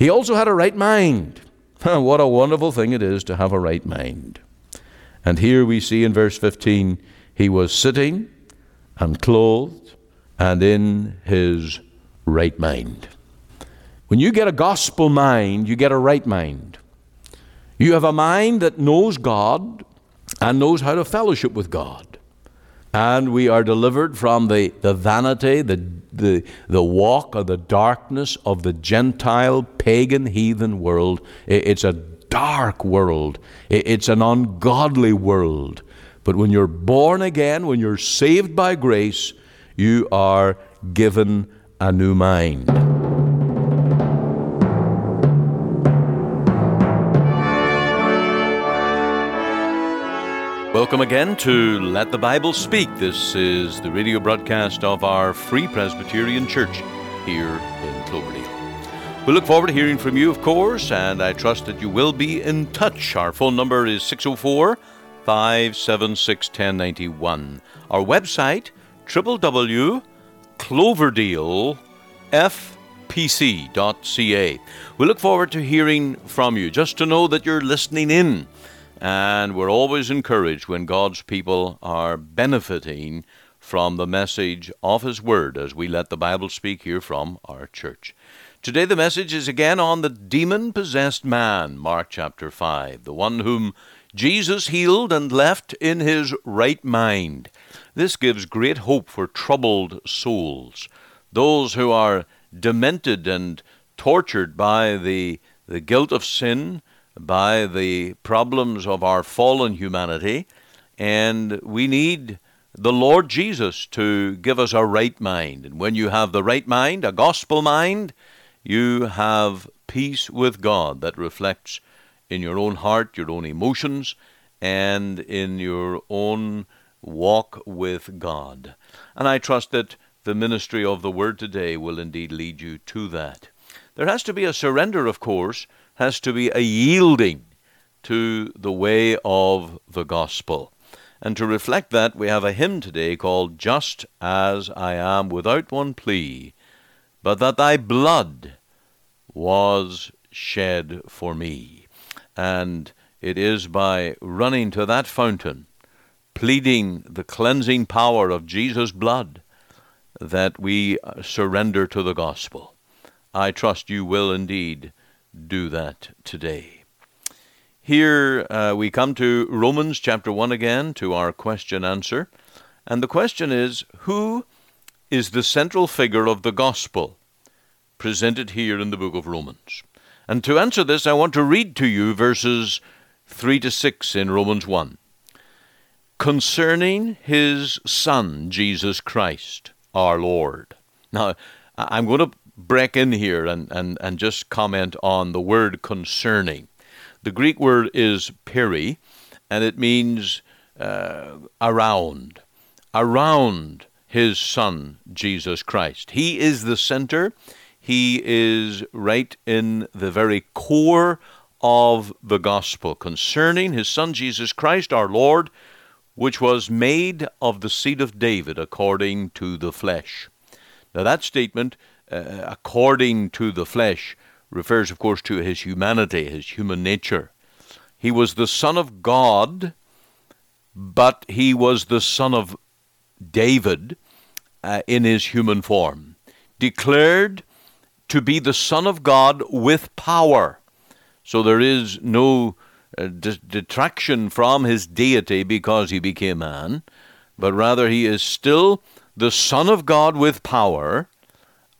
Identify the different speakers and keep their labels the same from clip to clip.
Speaker 1: He also had a right mind. what a wonderful thing it is to have a right mind. And here we see in verse 15, he was sitting and clothed and in his right mind. When you get a gospel mind, you get a right mind. You have a mind that knows God and knows how to fellowship with God. And we are delivered from the, the vanity, the, the, the walk of the darkness of the Gentile, pagan, heathen world. It's a dark world, it's an ungodly world. But when you're born again, when you're saved by grace, you are given a new mind. Welcome again to Let the Bible Speak. This is the radio broadcast of our Free Presbyterian Church here in Cloverdale. We look forward to hearing from you, of course, and I trust that you will be in touch. Our phone number is 604 576 1091. Our website, www.cloverdalefpc.ca. We look forward to hearing from you, just to know that you're listening in. And we're always encouraged when God's people are benefiting from the message of His Word as we let the Bible speak here from our church. Today, the message is again on the demon possessed man, Mark chapter 5, the one whom Jesus healed and left in his right mind. This gives great hope for troubled souls, those who are demented and tortured by the, the guilt of sin, by the problems of our fallen humanity, and we need the Lord Jesus to give us a right mind. And when you have the right mind, a gospel mind, you have peace with God that reflects in your own heart, your own emotions, and in your own walk with God. And I trust that the ministry of the Word today will indeed lead you to that. There has to be a surrender, of course, has to be a yielding to the way of the gospel. And to reflect that, we have a hymn today called Just as I Am Without One Plea but that thy blood was shed for me. And it is by running to that fountain, pleading the cleansing power of Jesus' blood, that we surrender to the gospel. I trust you will indeed do that today. Here uh, we come to Romans chapter 1 again, to our question answer. And the question is Who is the central figure of the gospel presented here in the book of Romans. And to answer this, I want to read to you verses 3 to 6 in Romans 1. Concerning his Son, Jesus Christ, our Lord. Now, I'm going to break in here and, and, and just comment on the word concerning. The Greek word is peri, and it means uh, around. Around his Son, Jesus Christ. He is the center. He is right in the very core of the gospel concerning his Son Jesus Christ our Lord, which was made of the seed of David according to the flesh. Now, that statement, uh, according to the flesh, refers, of course, to his humanity, his human nature. He was the Son of God, but he was the Son of David uh, in his human form, declared to be the Son of God with power. So there is no uh, detraction from his deity because he became man, but rather he is still the Son of God with power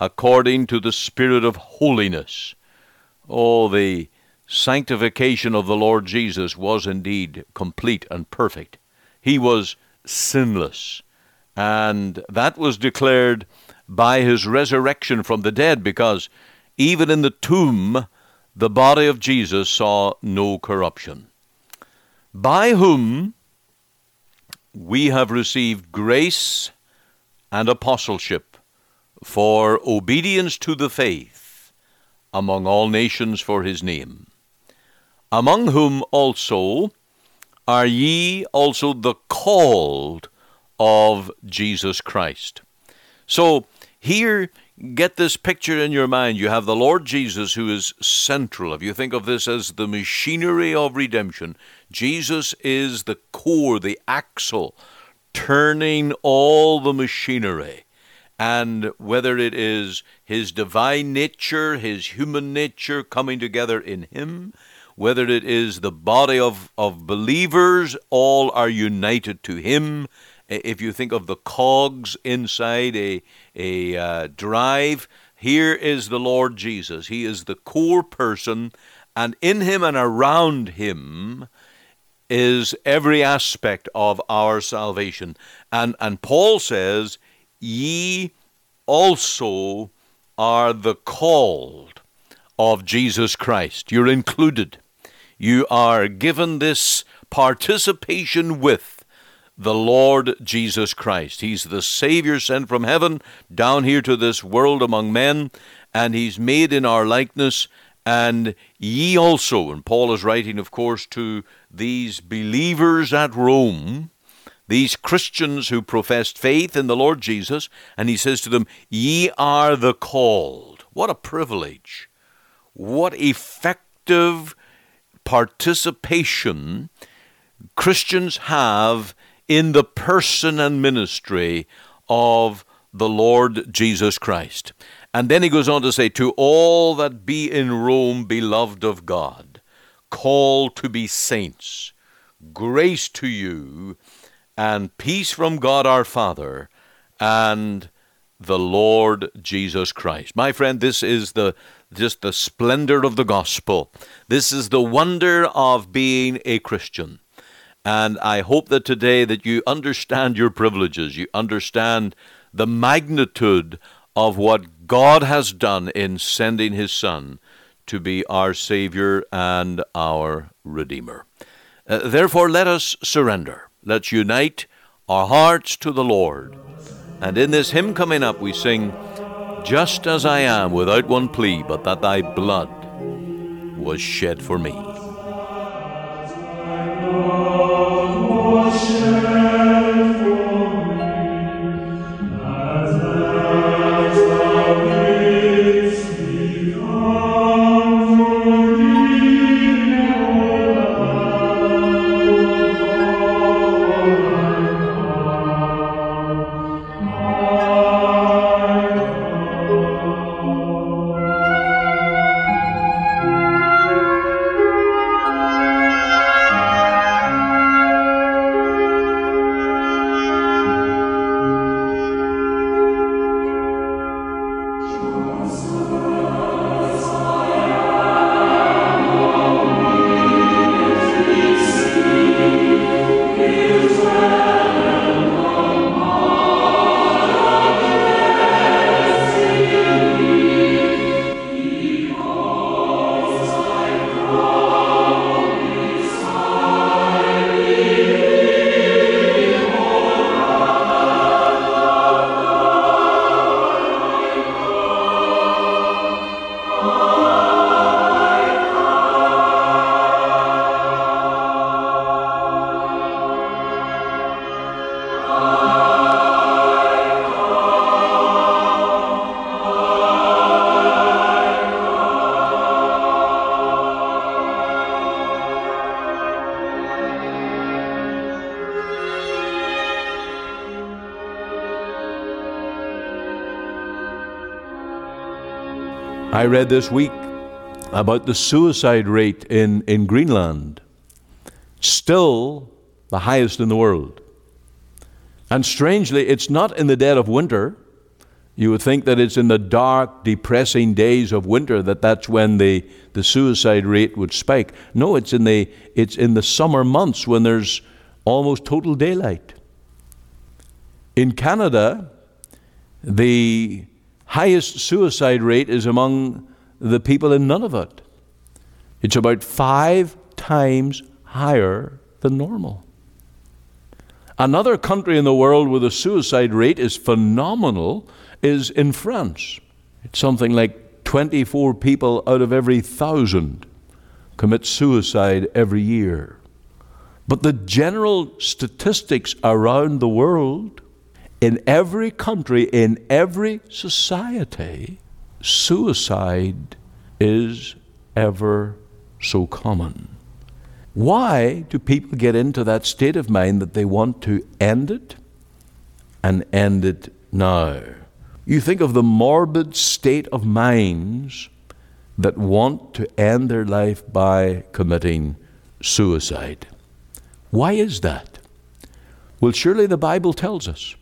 Speaker 1: according to the Spirit of holiness. Oh, the sanctification of the Lord Jesus was indeed complete and perfect. He was sinless. And that was declared by his resurrection from the dead, because even in the tomb, the body of Jesus saw no corruption. By whom we have received grace and apostleship for obedience to the faith among all nations for his name, among whom also are ye also the called of Jesus Christ. So here get this picture in your mind. You have the Lord Jesus who is central. If you think of this as the machinery of redemption, Jesus is the core, the axle, turning all the machinery. And whether it is his divine nature, his human nature coming together in him, whether it is the body of, of believers, all are united to him. If you think of the cogs inside a, a uh, drive, here is the Lord Jesus. He is the core person, and in him and around him is every aspect of our salvation. And, and Paul says, Ye also are the called of Jesus Christ. You're included. You are given this participation with the Lord Jesus Christ. He's the Savior sent from heaven down here to this world among men, and He's made in our likeness. And ye also, and Paul is writing, of course, to these believers at Rome, these Christians who professed faith in the Lord Jesus, and he says to them, Ye are the called. What a privilege. What effective participation Christians have in the person and ministry of the Lord Jesus Christ. And then he goes on to say, To all that be in Rome, beloved of God, called to be saints, grace to you and peace from God our Father and the Lord Jesus Christ. My friend, this is the just the splendor of the gospel. This is the wonder of being a Christian. And I hope that today that you understand your privileges, you understand the magnitude of what God has done in sending his son to be our savior and our redeemer. Uh, therefore let us surrender. Let's unite our hearts to the Lord. And in this hymn coming up, we sing, Just as I am, without one plea, but that thy blood was shed for me. I read this week about the suicide rate in, in Greenland. Still the highest in the world. And strangely, it's not in the dead of winter. You would think that it's in the dark, depressing days of winter that that's when the, the suicide rate would spike. No, it's in, the, it's in the summer months when there's almost total daylight. In Canada, the highest suicide rate is among the people in Nunavut. It's about five times higher than normal. Another country in the world where the suicide rate is phenomenal is in France. It's something like 24 people out of every thousand commit suicide every year. But the general statistics around the world in every country, in every society, suicide is ever so common. Why do people get into that state of mind that they want to end it and end it now? You think of the morbid state of minds that want to end their life by committing suicide. Why is that? Well, surely the Bible tells us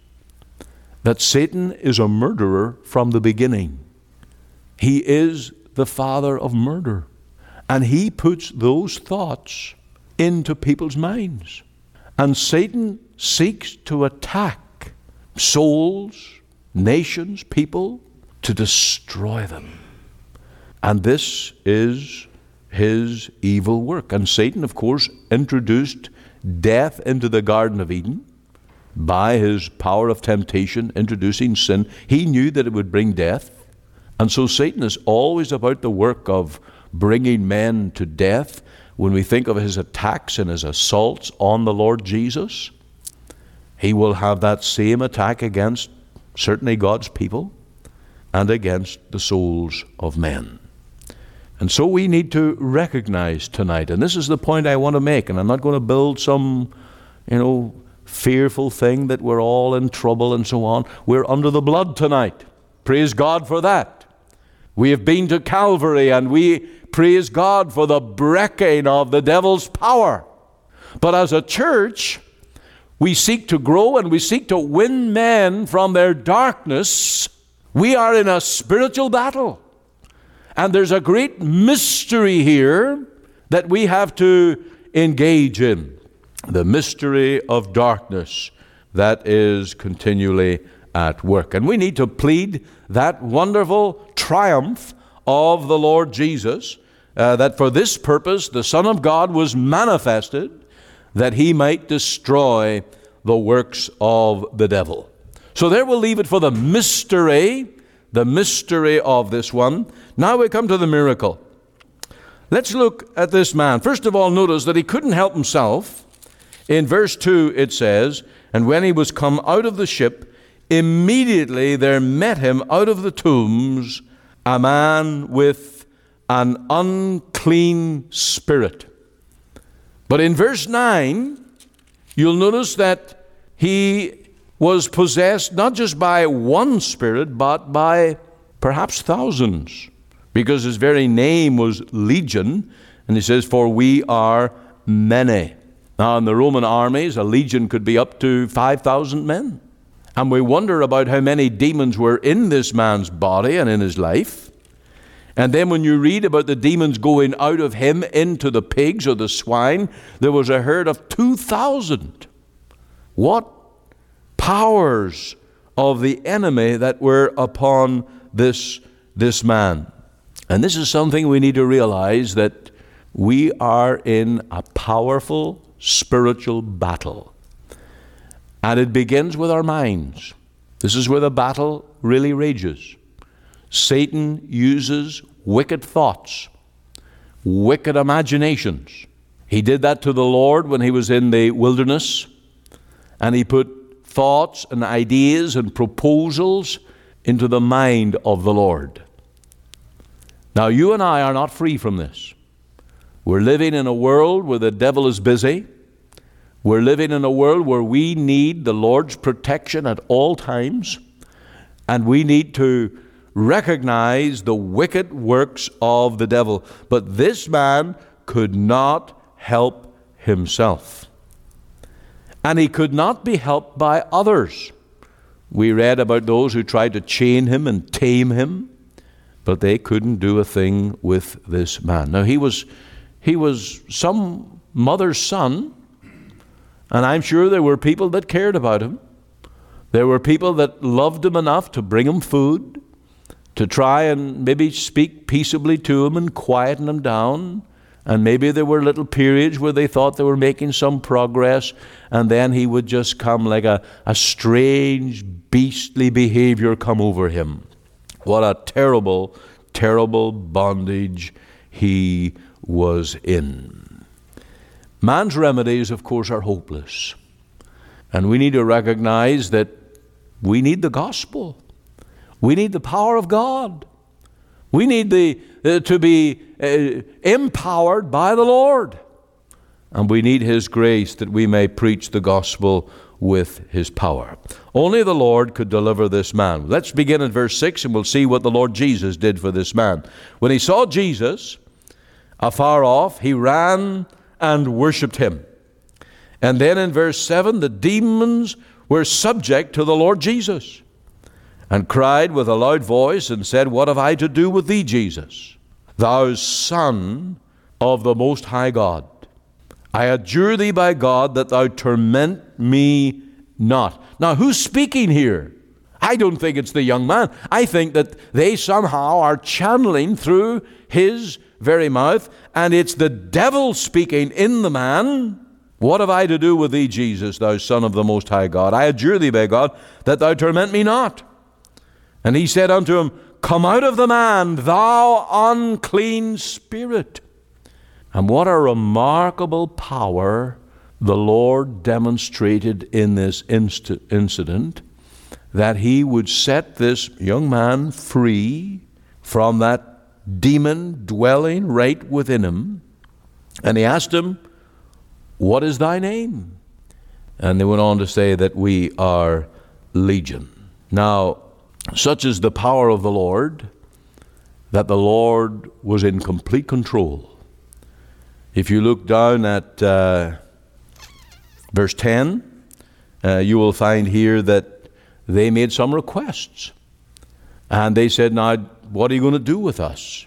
Speaker 1: that Satan is a murderer from the beginning. He is the father of murder. And he puts those thoughts into people's minds. And Satan seeks to attack souls, nations, people, to destroy them. And this is his evil work. And Satan, of course, introduced death into the Garden of Eden by his power of temptation, introducing sin. He knew that it would bring death. And so Satan is always about the work of bringing men to death. When we think of his attacks and his assaults on the Lord Jesus, he will have that same attack against certainly God's people and against the souls of men. And so we need to recognize tonight, and this is the point I want to make, and I'm not going to build some, you know, fearful thing that we're all in trouble and so on. We're under the blood tonight. Praise God for that. We have been to Calvary and we praise God for the breaking of the devil's power. But as a church, we seek to grow and we seek to win men from their darkness. We are in a spiritual battle. And there's a great mystery here that we have to engage in the mystery of darkness that is continually at work. And we need to plead that wonderful triumph of the Lord Jesus, uh, that for this purpose the Son of God was manifested, that he might destroy the works of the devil. So there we'll leave it for the mystery the mystery of this one. Now we come to the miracle. Let's look at this man. First of all, notice that he couldn't help himself. In verse 2, it says, And when he was come out of the ship, immediately there met him out of the tombs a man with an unclean spirit. But in verse 9, you'll notice that he was possessed not just by one spirit, but by perhaps thousands, because his very name was Legion, and he says, For we are many. Now, in the Roman armies, a legion could be up to 5,000 men. And we wonder about how many demons were in this man's body and in his life. And then when you read about the demons going out of him into the pigs or the swine, there was a herd of 2,000. What powers of the enemy that were upon this, this man. And this is something we need to realize that we are in a powerful spiritual battle. And it begins with our minds. This is where the battle really rages. Satan uses wicked thoughts, wicked imaginations. He did that to the Lord when he was in the wilderness, and he put thoughts and ideas and proposals into the mind of the Lord. Now, you and I are not free from this. We're living in a world where the devil is busy. We're living in a world where we need the Lord's protection at all times, and we need to recognize the wicked works of the devil. But this man could not help himself and he could not be helped by others. We read about those who tried to chain him and tame him, but they couldn't do a thing with this man. Now he was he was some mother's son, and I'm sure there were people that cared about him. There were people that loved him enough to bring him food, to try and maybe speak peaceably to him and quieten him down. And maybe there were little periods where they thought they were making some progress, and then he would just come like a, a strange, beastly behavior come over him. What a terrible, terrible bondage he was in. Man's remedies, of course, are hopeless. And we need to recognize that We need the gospel. We need the power of God. We need the, uh, to be uh, empowered by the Lord. And we need His grace that we may preach the gospel with His power. Only the Lord could deliver this man. Let's begin at verse 6 and we'll see what the Lord Jesus did for this man. When he saw Jesus afar off, he ran and worshiped him. And then in verse 7, the demons were subject to the Lord Jesus and cried with a loud voice and said, What have I to do with thee, Jesus, thou Son of the Most High God? I adjure thee by God that thou torment me not. Now, who's speaking here? I don't think it's the young man. I think that they somehow are channeling through his very mouth, and it's the devil speaking in the man. What have I to do with thee, Jesus, thou Son of the Most High God? I adjure thee by God that thou torment me not. And he said unto him, Come out of the man, thou unclean spirit. And what a remarkable power the Lord demonstrated in this inst- incident that he would set this young man free from that demon dwelling right within him. And he asked him, What is thy name? And they went on to say that we are legion. Now, such is the power of the Lord that the Lord was in complete control. If you look down at uh, verse 10, uh, you will find here that they made some requests. And they said, Now, what are you going to do with us?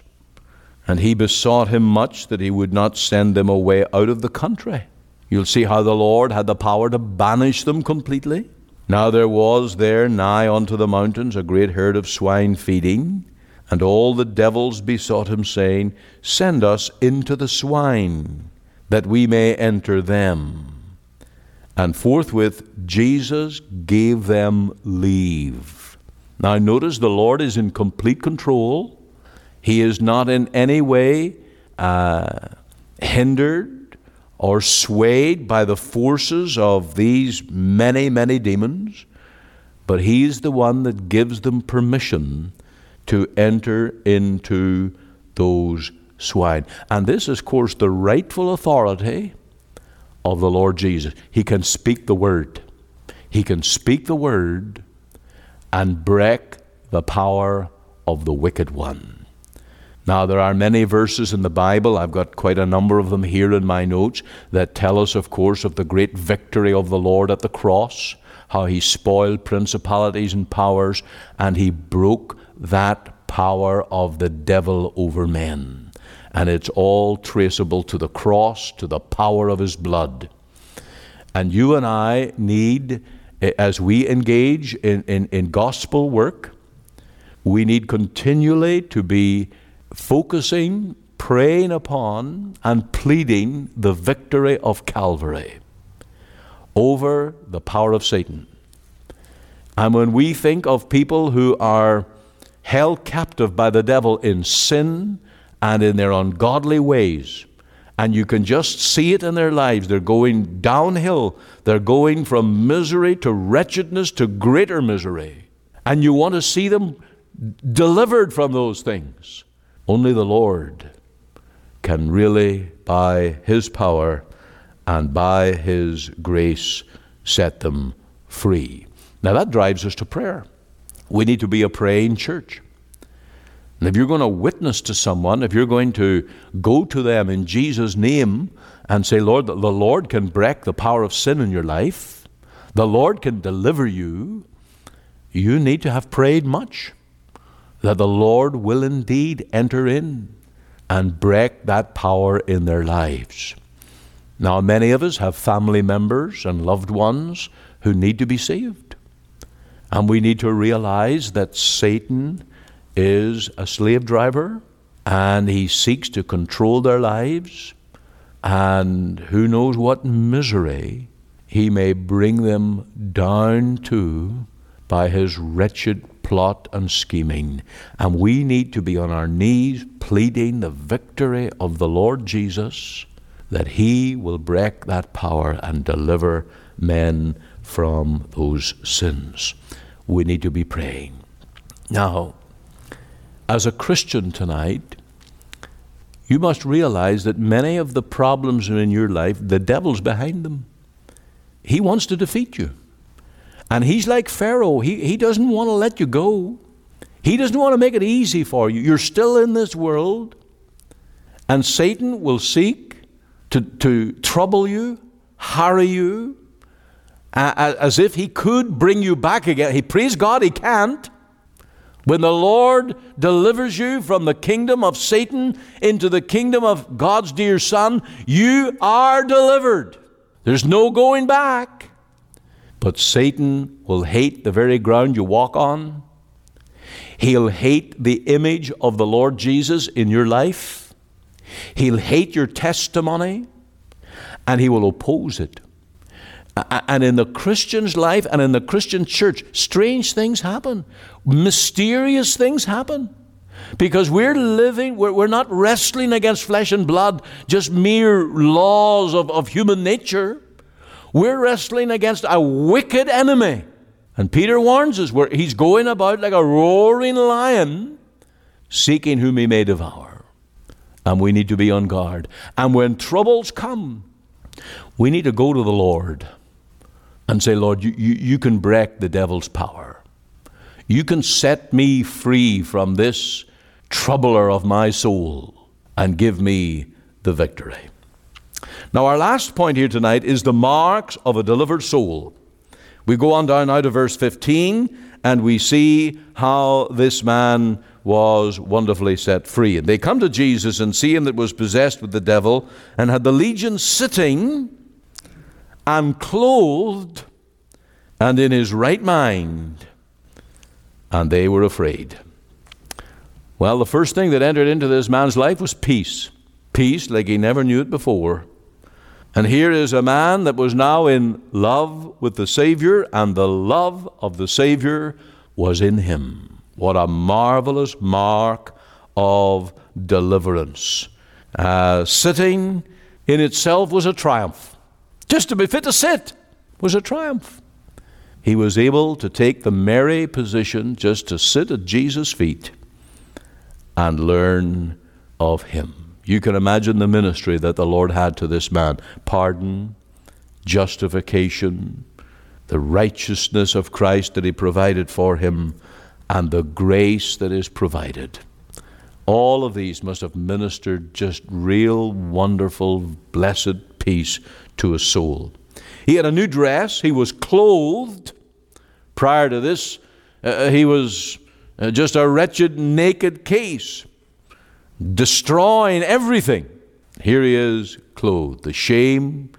Speaker 1: And he besought him much that he would not send them away out of the country. You'll see how the Lord had the power to banish them completely. Now there was there nigh unto the mountains a great herd of swine feeding, and all the devils besought him, saying, Send us into the swine, that we may enter them. And forthwith Jesus gave them leave. Now notice the Lord is in complete control. He is not in any way uh, hindered or swayed by the forces of these many, many demons, but He's the one that gives them permission to enter into those swine. And this is, of course, the rightful authority of the Lord Jesus. He can speak the word. He can speak the word and break the power of the wicked one. Now, there are many verses in the Bible, I've got quite a number of them here in my notes, that tell us, of course, of the great victory of the Lord at the cross, how he spoiled principalities and powers, and he broke that power of the devil over men. And it's all traceable to the cross, to the power of his blood. And you and I need, as we engage in, in, in gospel work, we need continually to be focusing, praying upon, and pleading the victory of Calvary over the power of Satan. And when we think of people who are held captive by the devil in sin and in their ungodly ways, and you can just see it in their lives. They're going downhill. They're going from misery to wretchedness to greater misery. And you want to see them delivered from those things. Only the Lord can really, by His power and by His grace, set them free. Now that drives us to prayer. We need to be a praying church. And if you're going to witness to someone, if you're going to go to them in Jesus' name and say, Lord, the Lord can break the power of sin in your life, the Lord can deliver you, you need to have prayed much that the Lord will indeed enter in and break that power in their lives. Now, many of us have family members and loved ones who need to be saved. And we need to realize that Satan is a slave driver and he seeks to control their lives. And who knows what misery he may bring them down to by his wretched plot and scheming. And we need to be on our knees pleading the victory of the Lord Jesus that he will break that power and deliver men from those sins. we need to be praying. Now, as a Christian tonight, you must realize that many of the problems in your life, the devil's behind them. He wants to defeat you. And he's like Pharaoh, he, he doesn't want to let you go. He doesn't want to make it easy for you. You're still in this world, and Satan will seek to, to trouble you, harry you, uh, as if he could bring you back again. He praise God, he can't. When the Lord delivers you from the kingdom of Satan into the kingdom of God's dear Son, you are delivered. There's no going back. But Satan will hate the very ground you walk on. He'll hate the image of the Lord Jesus in your life. He'll hate your testimony and he will oppose it. And in the Christian's life and in the Christian church, strange things happen, mysterious things happen. Because we're living, we're, not wrestling against flesh and blood, just mere laws of, of human nature. We're wrestling against a wicked enemy. And Peter warns us where he's going about like a roaring lion, seeking whom he may devour. And we need to be on guard. And when troubles come, we need to go to the Lord and say, Lord, you, you, you can break the devil's power. You can set me free from this troubler of my soul and give me the victory. Now, our last point here tonight is the marks of a delivered soul. We go on down now to verse 15, and we see how this man was wonderfully set free. And they come to Jesus and see him that was possessed with the devil, and had the legion sitting and clothed and in his right mind, and they were afraid. Well, the first thing that entered into this man's life was peace. Peace like he never knew it before. And here is a man that was now in love with the Savior, and the love of the Savior was in him. What a marvelous mark of deliverance. Uh, sitting in itself was a triumph. Just to be fit to sit was a triumph. He was able to take the Mary position just to sit at Jesus' feet and learn of Him. You can imagine the ministry that the Lord had to this man pardon, justification, the righteousness of Christ that He provided for him, and the grace that is provided. All of these must have ministered just real, wonderful, blessed peace to a soul. He had a new dress, he was clothed. Prior to this, uh, he was uh, just a wretched, naked case destroying everything. Here he is clothed. The shame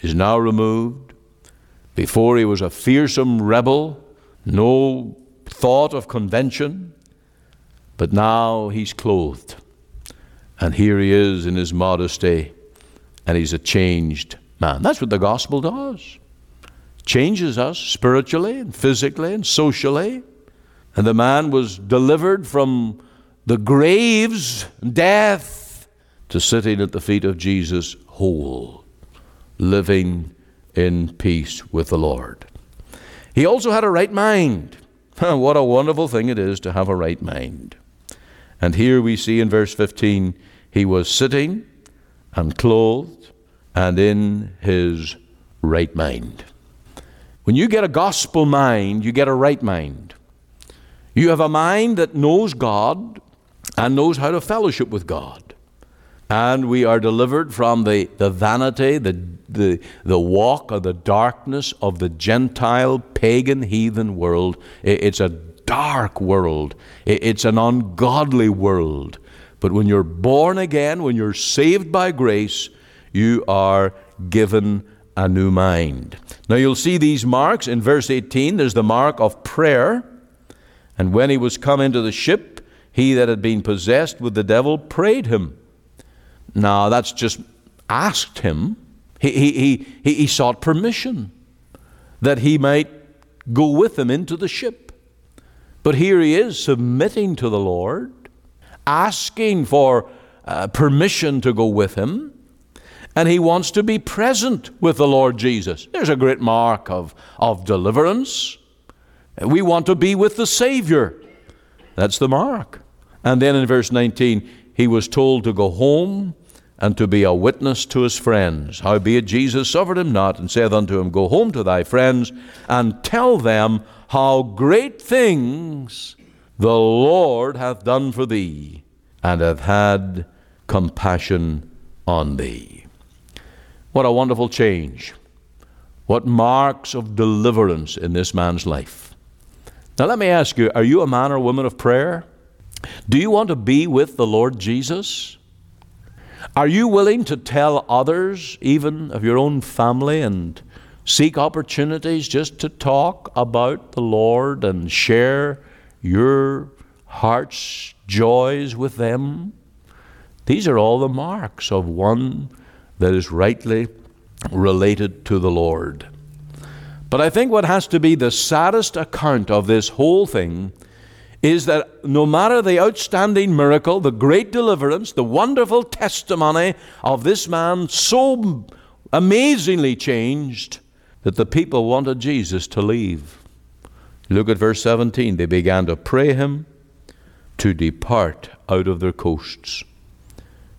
Speaker 1: is now removed. Before he was a fearsome rebel, no thought of convention, but now he's clothed. And here he is in his modesty, and he's a changed man. That's what the gospel does. Changes us spiritually and physically and socially. And the man was delivered from the graves, death, to sitting at the feet of Jesus whole, living in peace with the Lord. He also had a right mind. what a wonderful thing it is to have a right mind. And here we see in verse 15, he was sitting and clothed and in his right mind. When you get a gospel mind, you get a right mind. You have a mind that knows God and knows how to fellowship with God. And we are delivered from the, the vanity, the, the, the walk of the darkness of the Gentile, pagan, heathen world. It's a dark world, it's an ungodly world. But when you're born again, when you're saved by grace, you are given a new mind. Now you'll see these marks in verse 18. There's the mark of prayer. And when he was come into the ship, he that had been possessed with the devil prayed him. Now, that's just asked him. He, he, he, he sought permission that he might go with him into the ship. But here he is submitting to the Lord, asking for uh, permission to go with him, and he wants to be present with the Lord Jesus. There's a great mark of, of deliverance. We want to be with the Savior. That's the mark. And then in verse 19, he was told to go home and to be a witness to his friends. Howbeit Jesus suffered him not, and saith unto him, Go home to thy friends, and tell them how great things the Lord hath done for thee, and hath had compassion on thee. What a wonderful change. What marks of deliverance in this man's life. Now, let me ask you are you a man or woman of prayer? Do you want to be with the Lord Jesus? Are you willing to tell others, even of your own family, and seek opportunities just to talk about the Lord and share your heart's joys with them? These are all the marks of one that is rightly related to the Lord. But I think what has to be the saddest account of this whole thing is that no matter the outstanding miracle, the great deliverance, the wonderful testimony of this man, so amazingly changed that the people wanted Jesus to leave. Look at verse 17. They began to pray him to depart out of their coasts.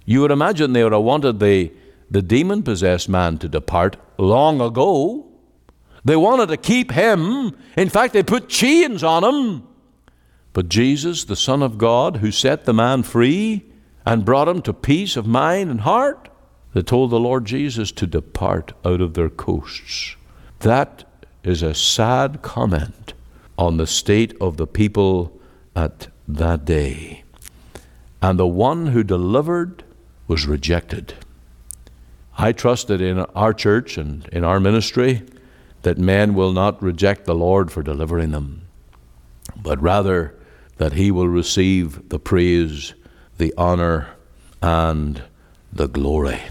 Speaker 1: You would imagine they would have wanted the, the demon possessed man to depart long ago. They wanted to keep him. In fact, they put chains on him. But Jesus, the Son of God, who set the man free and brought him to peace of mind and heart, they told the Lord Jesus to depart out of their coasts. That is a sad comment on the state of the people at that day. And the one who delivered was rejected. I trust that in our church and in our ministry that men will not reject the Lord for delivering them, but rather that he will receive the praise, the honor, and the glory.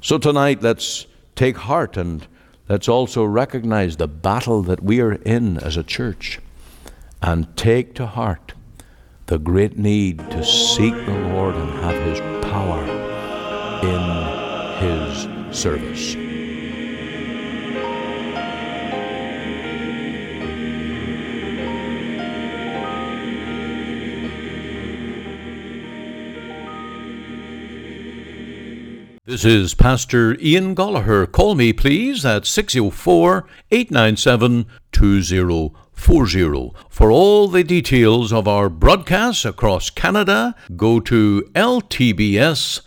Speaker 1: So tonight, let's take heart and let's also recognize the battle that we are in as a church and take to heart the great need to seek the Lord and have His power in His service.
Speaker 2: This is Pastor Ian Goligher. Call me, please, at 604 897 2040. For all the details of our broadcasts across Canada, go to ltbs.ca.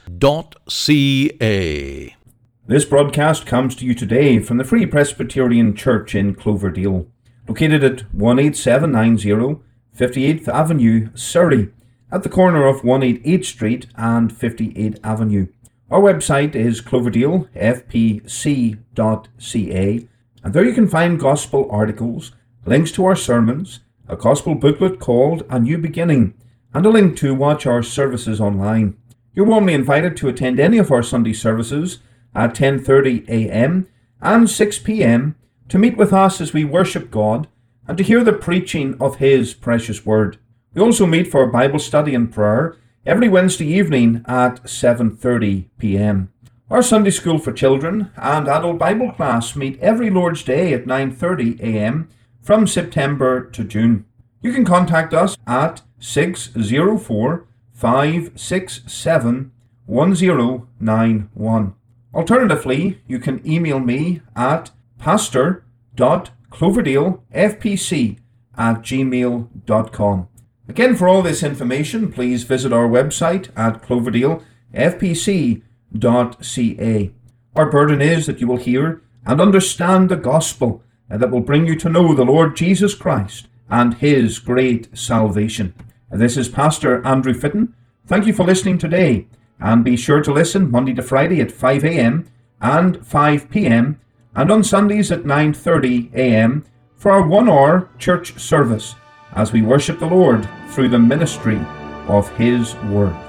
Speaker 3: This broadcast comes to you today from the Free Presbyterian Church in Cloverdale, located at 18790 58th Avenue, Surrey, at the corner of 188 Street and 58th Avenue. Our website is cloverdalefpc.ca, and there you can find gospel articles, links to our sermons, a gospel booklet called A New Beginning, and a link to watch our services online. You're warmly invited to attend any of our Sunday services at 10:30 a.m. and 6 p.m. to meet with us as we worship God and to hear the preaching of his precious word. We also meet for Bible study and prayer every Wednesday evening at 7:30 p.m. Our Sunday School for Children and Adult Bible class meet every Lord's Day at 9:30 a.m. from September to June. You can contact us at 604 567 1091. Alternatively, you can email me at pastor.cloverdalefpc at gmail.com. Again, for all this information, please visit our website at cloverdalefpc.ca. Our burden is that you will hear and understand the gospel that will bring you to know the Lord Jesus Christ and his great salvation. This is Pastor Andrew Fitton. Thank you for listening today, and be sure to listen Monday to Friday at 5 a.m. and 5 p.m. and on Sundays at 9:30 a.m. for our one-hour church service as we worship the Lord through the ministry of His Word.